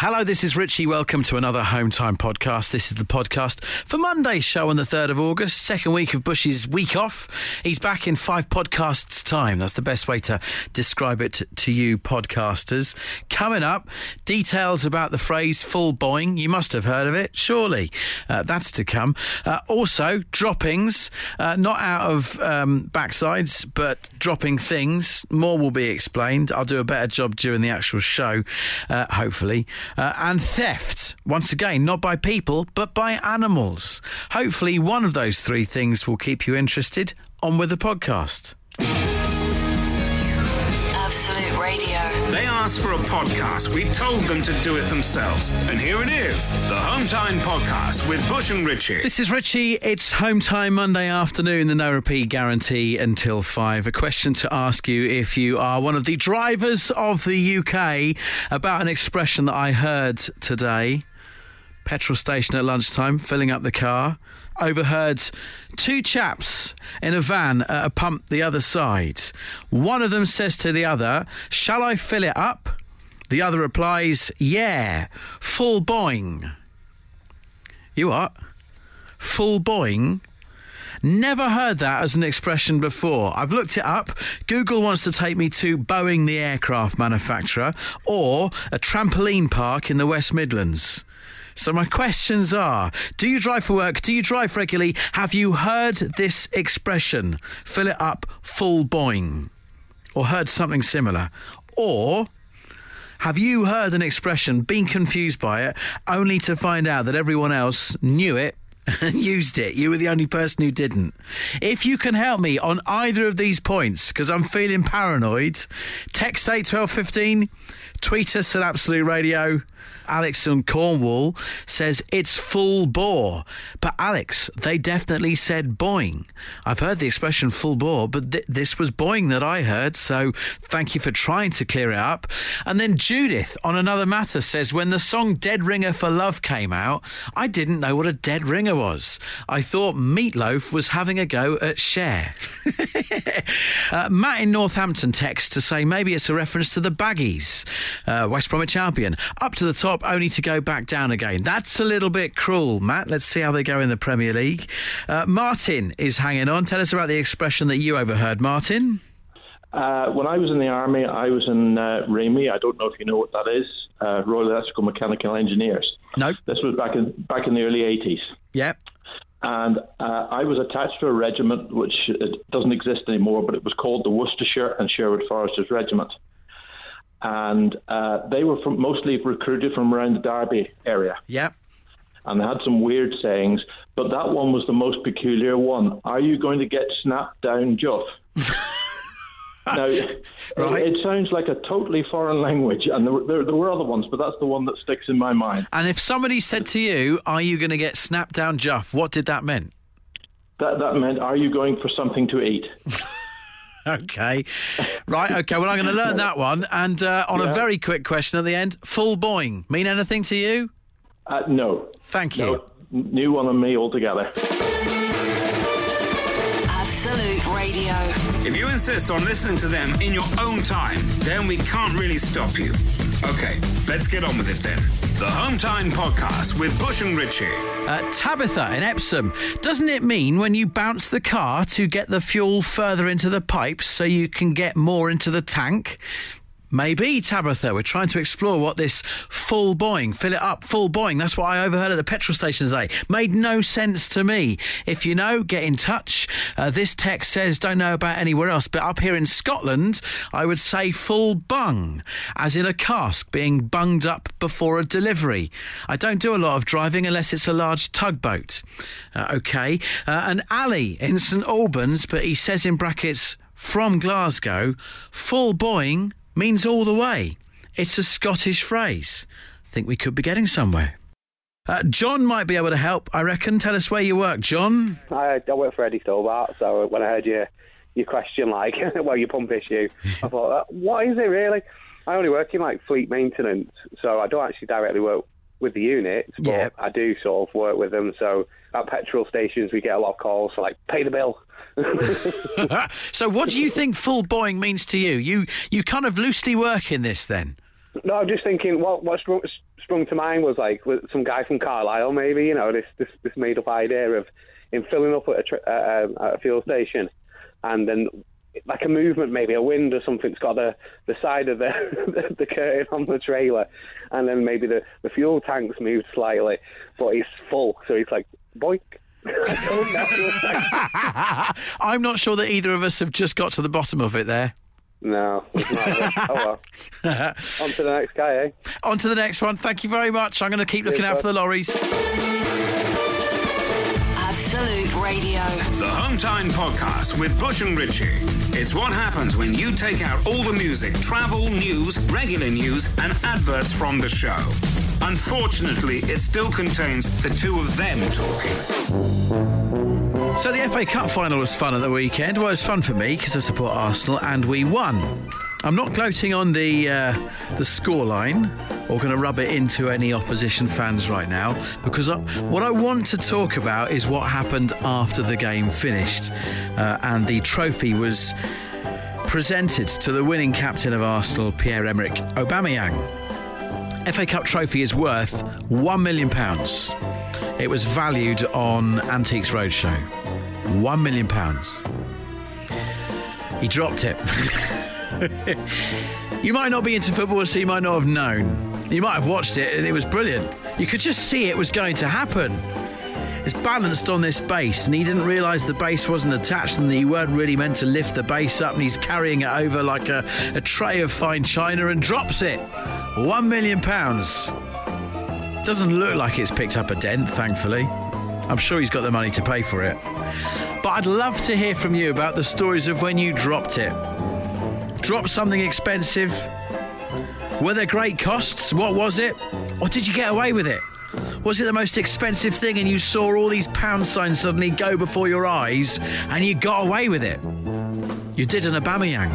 Hello, this is Richie. Welcome to another Home Time podcast. This is the podcast for Monday's show on the 3rd of August, second week of Bush's week off. He's back in five podcasts' time. That's the best way to describe it to you, podcasters. Coming up, details about the phrase full boing. You must have heard of it, surely. Uh, that's to come. Uh, also, droppings, uh, not out of um, backsides, but dropping things. More will be explained. I'll do a better job during the actual show, uh, hopefully. Uh, and theft, once again, not by people, but by animals. Hopefully, one of those three things will keep you interested. On with the podcast. Asked for a podcast. We told them to do it themselves. And here it is the Home Time Podcast with Bush and Richie. This is Richie. It's home time Monday afternoon. The no repeat guarantee until five. A question to ask you if you are one of the drivers of the UK about an expression that I heard today. Petrol station at lunchtime, filling up the car. Overheard two chaps in a van at a pump the other side. One of them says to the other, Shall I fill it up? The other replies, Yeah, full boing. You what? Full boing? Never heard that as an expression before. I've looked it up. Google wants to take me to Boeing, the aircraft manufacturer, or a trampoline park in the West Midlands. So, my questions are Do you drive for work? Do you drive regularly? Have you heard this expression? Fill it up full boing. Or heard something similar? Or have you heard an expression, been confused by it, only to find out that everyone else knew it and used it? You were the only person who didn't. If you can help me on either of these points, because I'm feeling paranoid, text 81215, tweet us at Absolute Radio. Alex in Cornwall says it's full bore. But Alex, they definitely said boing. I've heard the expression full bore, but th- this was boing that I heard. So thank you for trying to clear it up. And then Judith on another matter says when the song Dead Ringer for Love came out, I didn't know what a dead ringer was. I thought Meatloaf was having a go at Cher. uh, Matt in Northampton texts to say maybe it's a reference to the Baggies, uh, West Bromwich Albion, up to the top only to go back down again. That's a little bit cruel, Matt. Let's see how they go in the Premier League. Uh, Martin is hanging on. Tell us about the expression that you overheard, Martin. Uh, when I was in the army, I was in uh, REME. I don't know if you know what that is. Uh, Royal Electrical Mechanical Engineers. No. This was back in back in the early '80s, Yep. and uh, I was attached to a regiment which it doesn't exist anymore, but it was called the Worcestershire and Sherwood Foresters Regiment, and uh, they were from, mostly recruited from around the Derby area, Yep. and they had some weird sayings, but that one was the most peculiar one. Are you going to get snapped down, Juff? Now, it, Right. it sounds like a totally foreign language, and there, were- there, there were other ones, but that's the one that sticks in my mind. And if somebody said to you, Are you going to get snapped down, Juff? What did that mean? That that meant, are you going for something to eat? Okay. Right. Okay. Well, I'm going to learn that one. And uh, on a very quick question at the end full boing. Mean anything to you? Uh, no, Thank you. no, new one on me altogether. Absolute Radio. If you insist on listening to them in your own time, then we can't really stop you. Okay, let's get on with it then. The Home Time Podcast with Bush and Richie. Uh, Tabitha in Epsom. Doesn't it mean when you bounce the car to get the fuel further into the pipes so you can get more into the tank? Maybe, Tabitha. We're trying to explore what this full boing, fill it up, full boing. That's what I overheard at the petrol station today. Made no sense to me. If you know, get in touch. Uh, this text says, don't know about anywhere else, but up here in Scotland, I would say full bung, as in a cask being bunged up before a delivery. I don't do a lot of driving unless it's a large tugboat. Uh, okay. Uh, and Ali in St Albans, but he says in brackets, from Glasgow, full boing means all the way. It's a Scottish phrase. Think we could be getting somewhere. Uh, John might be able to help, I reckon. Tell us where you work, John. I, I work for Eddie Stobart, so when I heard your your question, like, well, your pump issue, I thought, uh, what is it really? I only work in like fleet maintenance, so I don't actually directly work with the units, but Yeah. I do sort of work with them. So at petrol stations, we get a lot of calls for like, pay the bill. so, what do you think full boing means to you? You you kind of loosely work in this then. no, I'm just thinking, what, what's wrong- sprung to mind was like some guy from Carlisle, maybe you know this this, this made up idea of him filling up at a, uh, um, at a fuel station, and then like a movement, maybe a wind or something's got the the side of the the, the curtain on the trailer, and then maybe the the fuel tank's moved slightly, but he's full, so he's like boink. I'm not sure that either of us have just got to the bottom of it there. no, oh well. On to the next guy, eh? On to the next one. Thank you very much. I'm going to keep looking out for the lorries. Hometime Podcast with Bush and Richie. It's what happens when you take out all the music, travel, news, regular news, and adverts from the show. Unfortunately, it still contains the two of them talking. So the FA Cup final was fun at the weekend. Well, it was fun for me because I support Arsenal, and we won. I'm not gloating on the uh, the scoreline or going to rub it into any opposition fans right now because I, what I want to talk about is what happened after the game finished uh, and the trophy was presented to the winning captain of Arsenal, Pierre-Emerick Aubameyang. FA Cup trophy is worth £1 million. It was valued on Antiques Roadshow. £1 million. He dropped it. you might not be into football, so you might not have known. You might have watched it and it was brilliant. You could just see it was going to happen. It's balanced on this base, and he didn't realise the base wasn't attached and that you weren't really meant to lift the base up, and he's carrying it over like a, a tray of fine china and drops it. One million pounds. Doesn't look like it's picked up a dent, thankfully. I'm sure he's got the money to pay for it. But I'd love to hear from you about the stories of when you dropped it. Dropped something expensive? Were there great costs? What was it? Or did you get away with it? Was it the most expensive thing and you saw all these pound signs suddenly go before your eyes and you got away with it? You did an Aubameyang.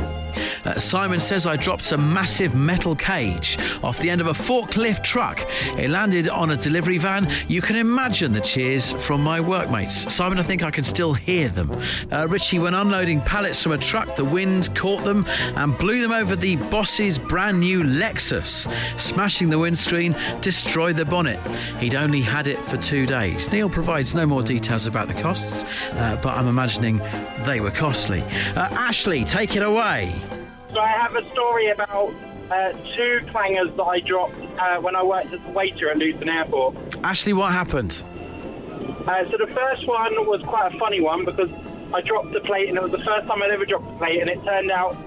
Uh, Simon says I dropped a massive metal cage off the end of a forklift truck. It landed on a delivery van. You can imagine the cheers from my workmates. Simon, I think I can still hear them. Uh, Richie, when unloading pallets from a truck, the wind caught them and blew them over the boss's brand new Lexus, smashing the windscreen, destroyed the bonnet. He'd only had it for two days. Neil provides no more details about the costs, uh, but I'm imagining they were costly. Uh, Ashley, take it away. So I have a story about uh, two clangers that I dropped uh, when I worked as a waiter at Luton Airport. Ashley, what happened? Uh, so the first one was quite a funny one because I dropped the plate and it was the first time I'd ever dropped a plate and it turned out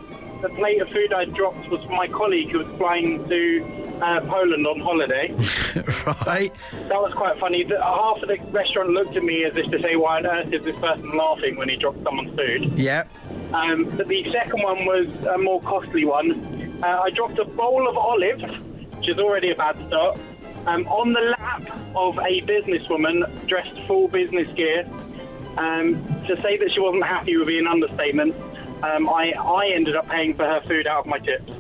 the plate of food I dropped was for my colleague who was flying to uh, Poland on holiday. right. That was quite funny. The, half of the restaurant looked at me as if to say, why on earth is this person laughing when he dropped someone's food? Yeah. Um, but the second one was a more costly one. Uh, I dropped a bowl of olives, which is already a bad start, um, on the lap of a businesswoman dressed full business gear. Um, to say that she wasn't happy would be an understatement. Um, I, I ended up paying for her food out of my tips.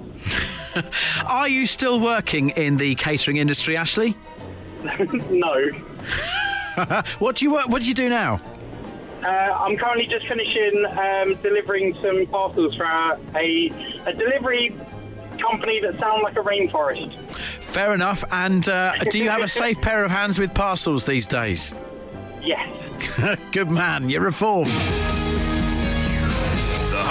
Are you still working in the catering industry, Ashley? no. What do you work? What do you do now? Uh, I'm currently just finishing um, delivering some parcels for a, a delivery company that sound like a rainforest. Fair enough. And uh, do you have a safe pair of hands with parcels these days? Yes. Good man. You're reformed.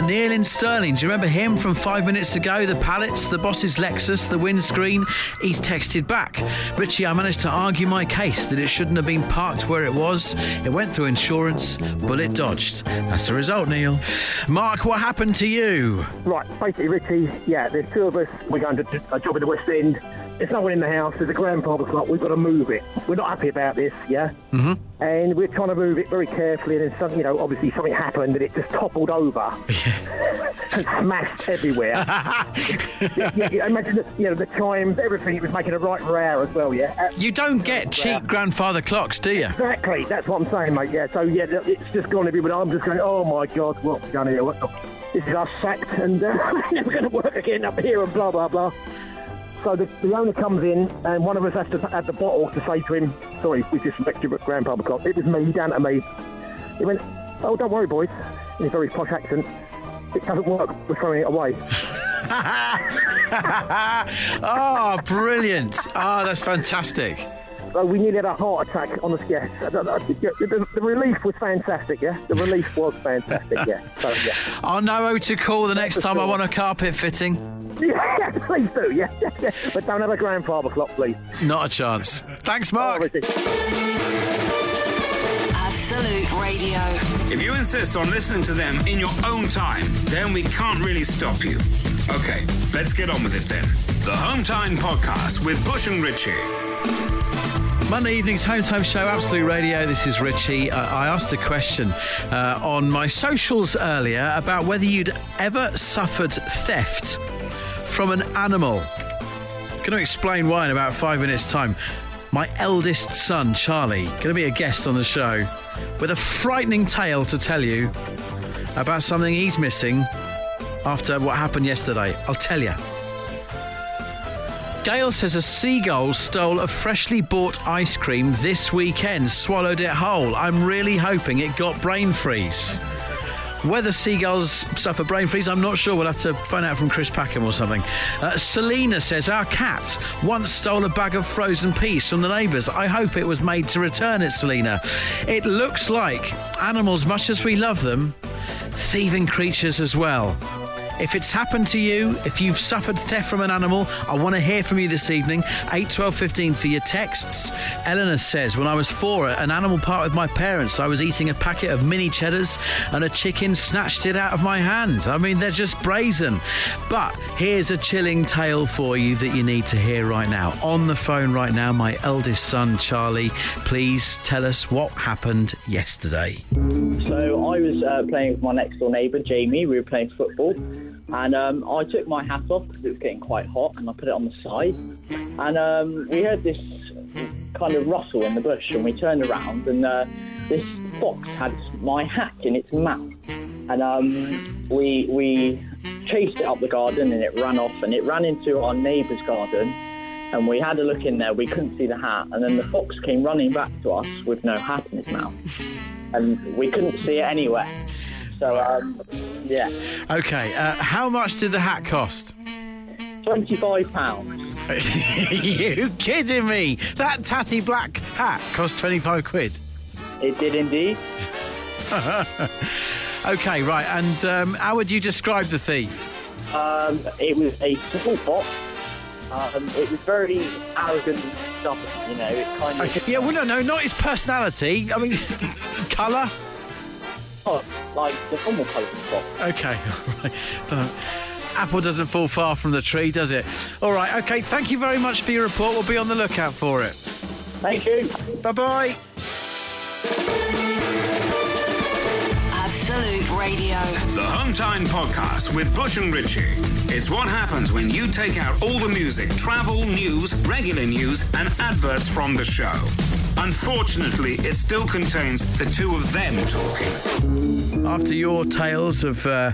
Uh, Neil in Stirling. Do you remember him from five minutes ago? The pallets, the boss's Lexus, the windscreen. He's texted back. Richie, I managed to argue my case that it shouldn't have been parked where it was. It went through insurance, bullet dodged. That's the result, Neil. Mark, what happened to you? Right, basically, Richie, yeah, there's two of us. We're going to a job in the West End. There's no one in the house. There's a grandfather clock. We've got to move it. We're not happy about this, yeah? Mm-hmm. And we're trying to move it very carefully. And then, something, you know, obviously something happened and it just toppled over and smashed everywhere. yeah, yeah, imagine, the, you know, the chimes, everything. It was making a right row as well, yeah? You don't get cheap grandfather clocks, do you? Exactly, that's what I'm saying, mate. Yeah, so yeah, it's just gone everywhere. I'm just going, oh my God, what's done here? What the... This is us sacked and uh, never going to work again up here and blah blah blah. So the, the owner comes in and one of us has to add the bottle to say to him, sorry, we disrespect your grandfather clock. It was me, down to me. He went, oh, don't worry, boys, in a very posh accent. It doesn't work. We're throwing it away. Oh, brilliant. Oh, that's fantastic. So we nearly had a heart attack on the yes. The- the- the relief was fantastic, yeah. The relief was fantastic, yeah. So yeah, I'll know who to call the next time I want a carpet fitting. yeah, please do, yeah, yeah, yeah. But don't have a grandfather clock, please. Not a chance. Thanks, Mark. Absolute Radio. If you insist on listening to them in your own time, then we can't really stop you. Okay, let's get on with it then. The Home Time Podcast with Bush and Richie. Monday evening's home time show, Absolute Radio. This is Richie. Uh, I asked a question uh, on my socials earlier about whether you'd ever suffered theft from an animal. Going to explain why in about five minutes' time. My eldest son, Charlie, going to be a guest on the show with a frightening tale to tell you about something he's missing after what happened yesterday. I'll tell you. Gail says a seagull stole a freshly bought ice cream this weekend, swallowed it whole. I'm really hoping it got brain freeze. Whether seagulls suffer brain freeze, I'm not sure. We'll have to find out from Chris Packham or something. Uh, Selena says our cat once stole a bag of frozen peas from the neighbours. I hope it was made to return it, Selena. It looks like animals, much as we love them, thieving creatures as well. If it's happened to you, if you've suffered theft from an animal, I want to hear from you this evening. 8 12 15 for your texts. Eleanor says, When I was four an animal park with my parents, I was eating a packet of mini cheddars and a chicken snatched it out of my hand. I mean, they're just brazen. But here's a chilling tale for you that you need to hear right now. On the phone right now, my eldest son, Charlie. Please tell us what happened yesterday. So I was uh, playing with my next door neighbour, Jamie. We were playing football. And um, I took my hat off because it was getting quite hot and I put it on the side. And um, we heard this kind of rustle in the bush and we turned around and uh, this fox had my hat in its mouth. And um, we, we chased it up the garden and it ran off and it ran into our neighbour's garden. And we had a look in there, we couldn't see the hat. And then the fox came running back to us with no hat in his mouth. And we couldn't see it anywhere. So, um, yeah, Okay, uh, how much did the hat cost? £25. you kidding me? That tatty black hat cost 25 quid. It did indeed. Okay, right, and um, how would you describe the thief? Um, it was a small fox. Um, it was very arrogant and stubborn, you know. It kind of Okay, yeah, well, no, no, not his personality. I mean, colour. oh, like the normal colour of the fox. Okay, all right. Apple doesn't fall far from the tree, does it? All right, okay, thank you very much for your report. We'll be on the lookout for it. Thank you. Bye bye. Absolute Radio. The Home Time Podcast with Bush and Richie. It's what happens when you take out all the music, travel, news, regular news, and adverts from the show. Unfortunately, it still contains the two of them talking. After your tales of uh,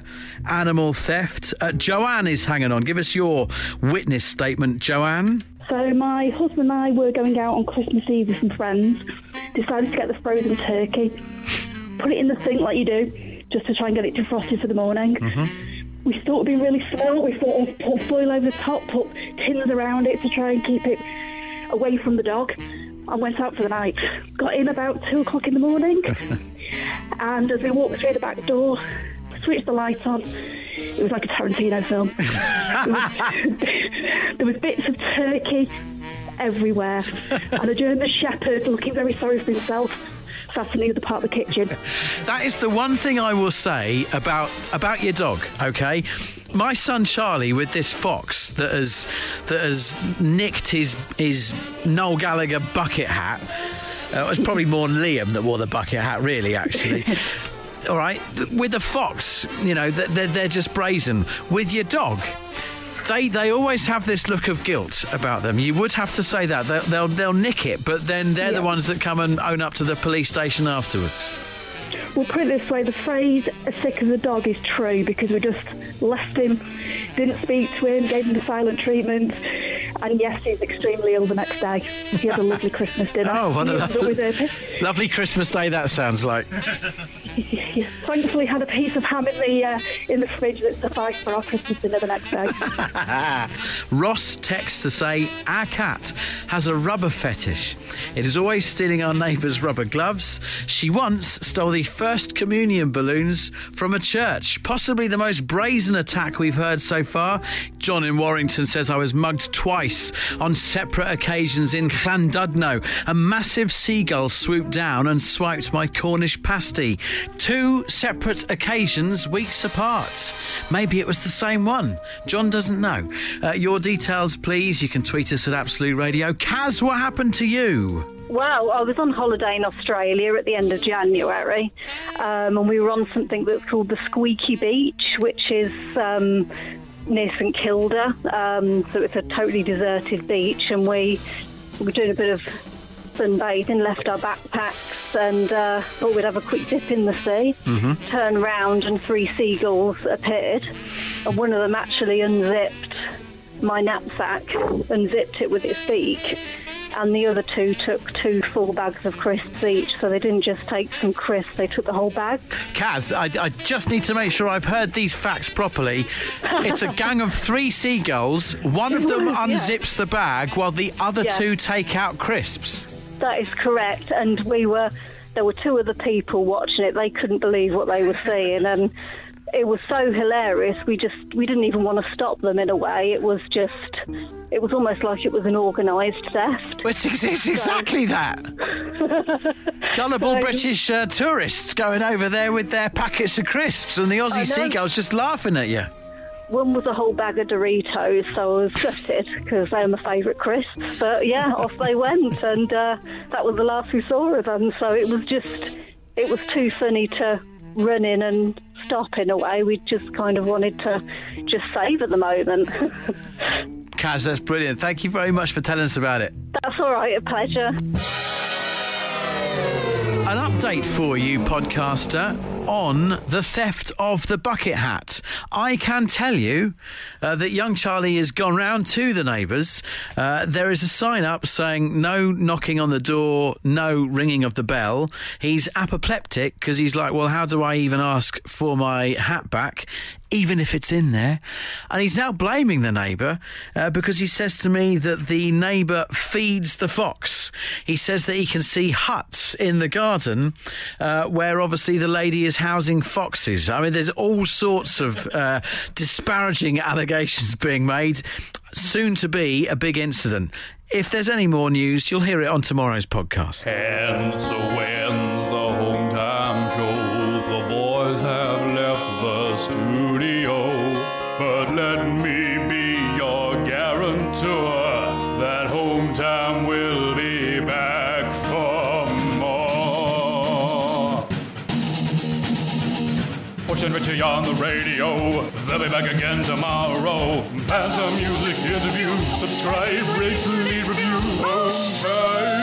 animal theft, uh, Joanne is hanging on. Give us your witness statement, Joanne. So my husband and I were going out on Christmas Eve with some friends. Decided to get the frozen turkey, put it in the sink like you do, just to try and get it defrosted for the morning. We thought it'd be really small. We thought we'd put foil over the top, put tins around it to try and keep it away from the dog. I went out for the night. Got in about two o'clock in the morning, and as we walked through the back door, switched the light on. It was like a Tarantino film. There was- there was bits of turkey everywhere, and a German Shepherd looking very sorry for himself, sat in the other part of the kitchen. That is the one thing I will say about about your dog. Okay, my son Charlie with this fox that has that has nicked his his Noel Gallagher bucket hat. Uh, it was probably more Liam that wore the bucket hat, really. Actually. All right, with a fox, you know, they're, they're just brazen. With your dog, they they always have this look of guilt about them. You would have to say that they'll they'll, they'll nick it, but then they're the ones that come and own up to the police station afterwards. Well, put it this way: the phrase "as sick as a dog" is true because we just left him, didn't speak to him, gave him the silent treatment, and yes, he's extremely ill the next day. He had a lovely Christmas dinner. Oh, what a He ended up with lovely, lovely Christmas day that sounds like. He thankfully had a piece of ham in the uh, in the fridge that sufficed for our Christmas dinner the next day. Ross texts to say our cat has a rubber fetish. It is always stealing our neighbour's rubber gloves. She once stole the first communion balloons from a church. Possibly the most brazen attack we've heard so far. John in Warrington says I was mugged twice on separate occasions in Llandudno. A massive seagull swooped down and swiped my Cornish pasty. Two separate occasions, weeks apart. Maybe it was the same one. John doesn't know. Uh, your details, please. You can tweet us at Absolute Radio. Kaz, what happened to you? Well, I was on holiday in Australia at the end of January, um, and we were on something that's called the Squeaky Beach, which is um, near St Kilda. Um, so it's a totally deserted beach, and we were doing a bit of sunbathing, left our backpacks, and uh, thought we'd have a quick dip in the sea. Mhm. Turned round, and three seagulls appeared, and one of them actually unzipped my knapsack, unzipped it with its beak. And the other two took two full bags of crisps each, so they didn't just take some crisps, they took the whole bag. Kaz, I, I just need to make sure I've heard these facts properly. It's a gang of three seagulls. One of them unzips the bag while the other Yeah. two take out crisps. That is correct. And we were, there were two other people watching it. They couldn't believe what they were seeing. And it was so hilarious. We just, we didn't even want to stop them in a way. It was just, it was almost like it was an organised theft. It's, ex- it's exactly that. Gullible British uh, tourists going over there with their packets of crisps and the. Aussie seagulls just laughing at you. One was a whole bag of Doritos, so I was gutted because they're my favourite crisps. But yeah, off they went, and uh, that was the last we saw of them. So it was just, it was too funny to run in and stop in a way. We just kind of wanted to just save at the moment. Kaz, that's brilliant. Thank you very much for telling us about it. That's all right, a pleasure. An update for you, podcaster, on the theft of the bucket hat. I can tell you uh, that young Charlie has gone round to the neighbours. Uh, there is a sign up saying no knocking on the door, no ringing of the bell. He's apoplectic because he's like, well, how do I even ask for my hat back? Even if it's in there. And he's now blaming the neighbour uh, because he says to me that the neighbour feeds the fox. He says that he can see huts in the garden uh, where obviously the lady is housing foxes. I mean, there's all sorts of uh, disparaging allegations being made. Soon to be a big incident. If there's any more news, you'll hear it on tomorrow's podcast. They'll be back again tomorrow. Panther music interview. Subscribe, rate, leave review. Home time.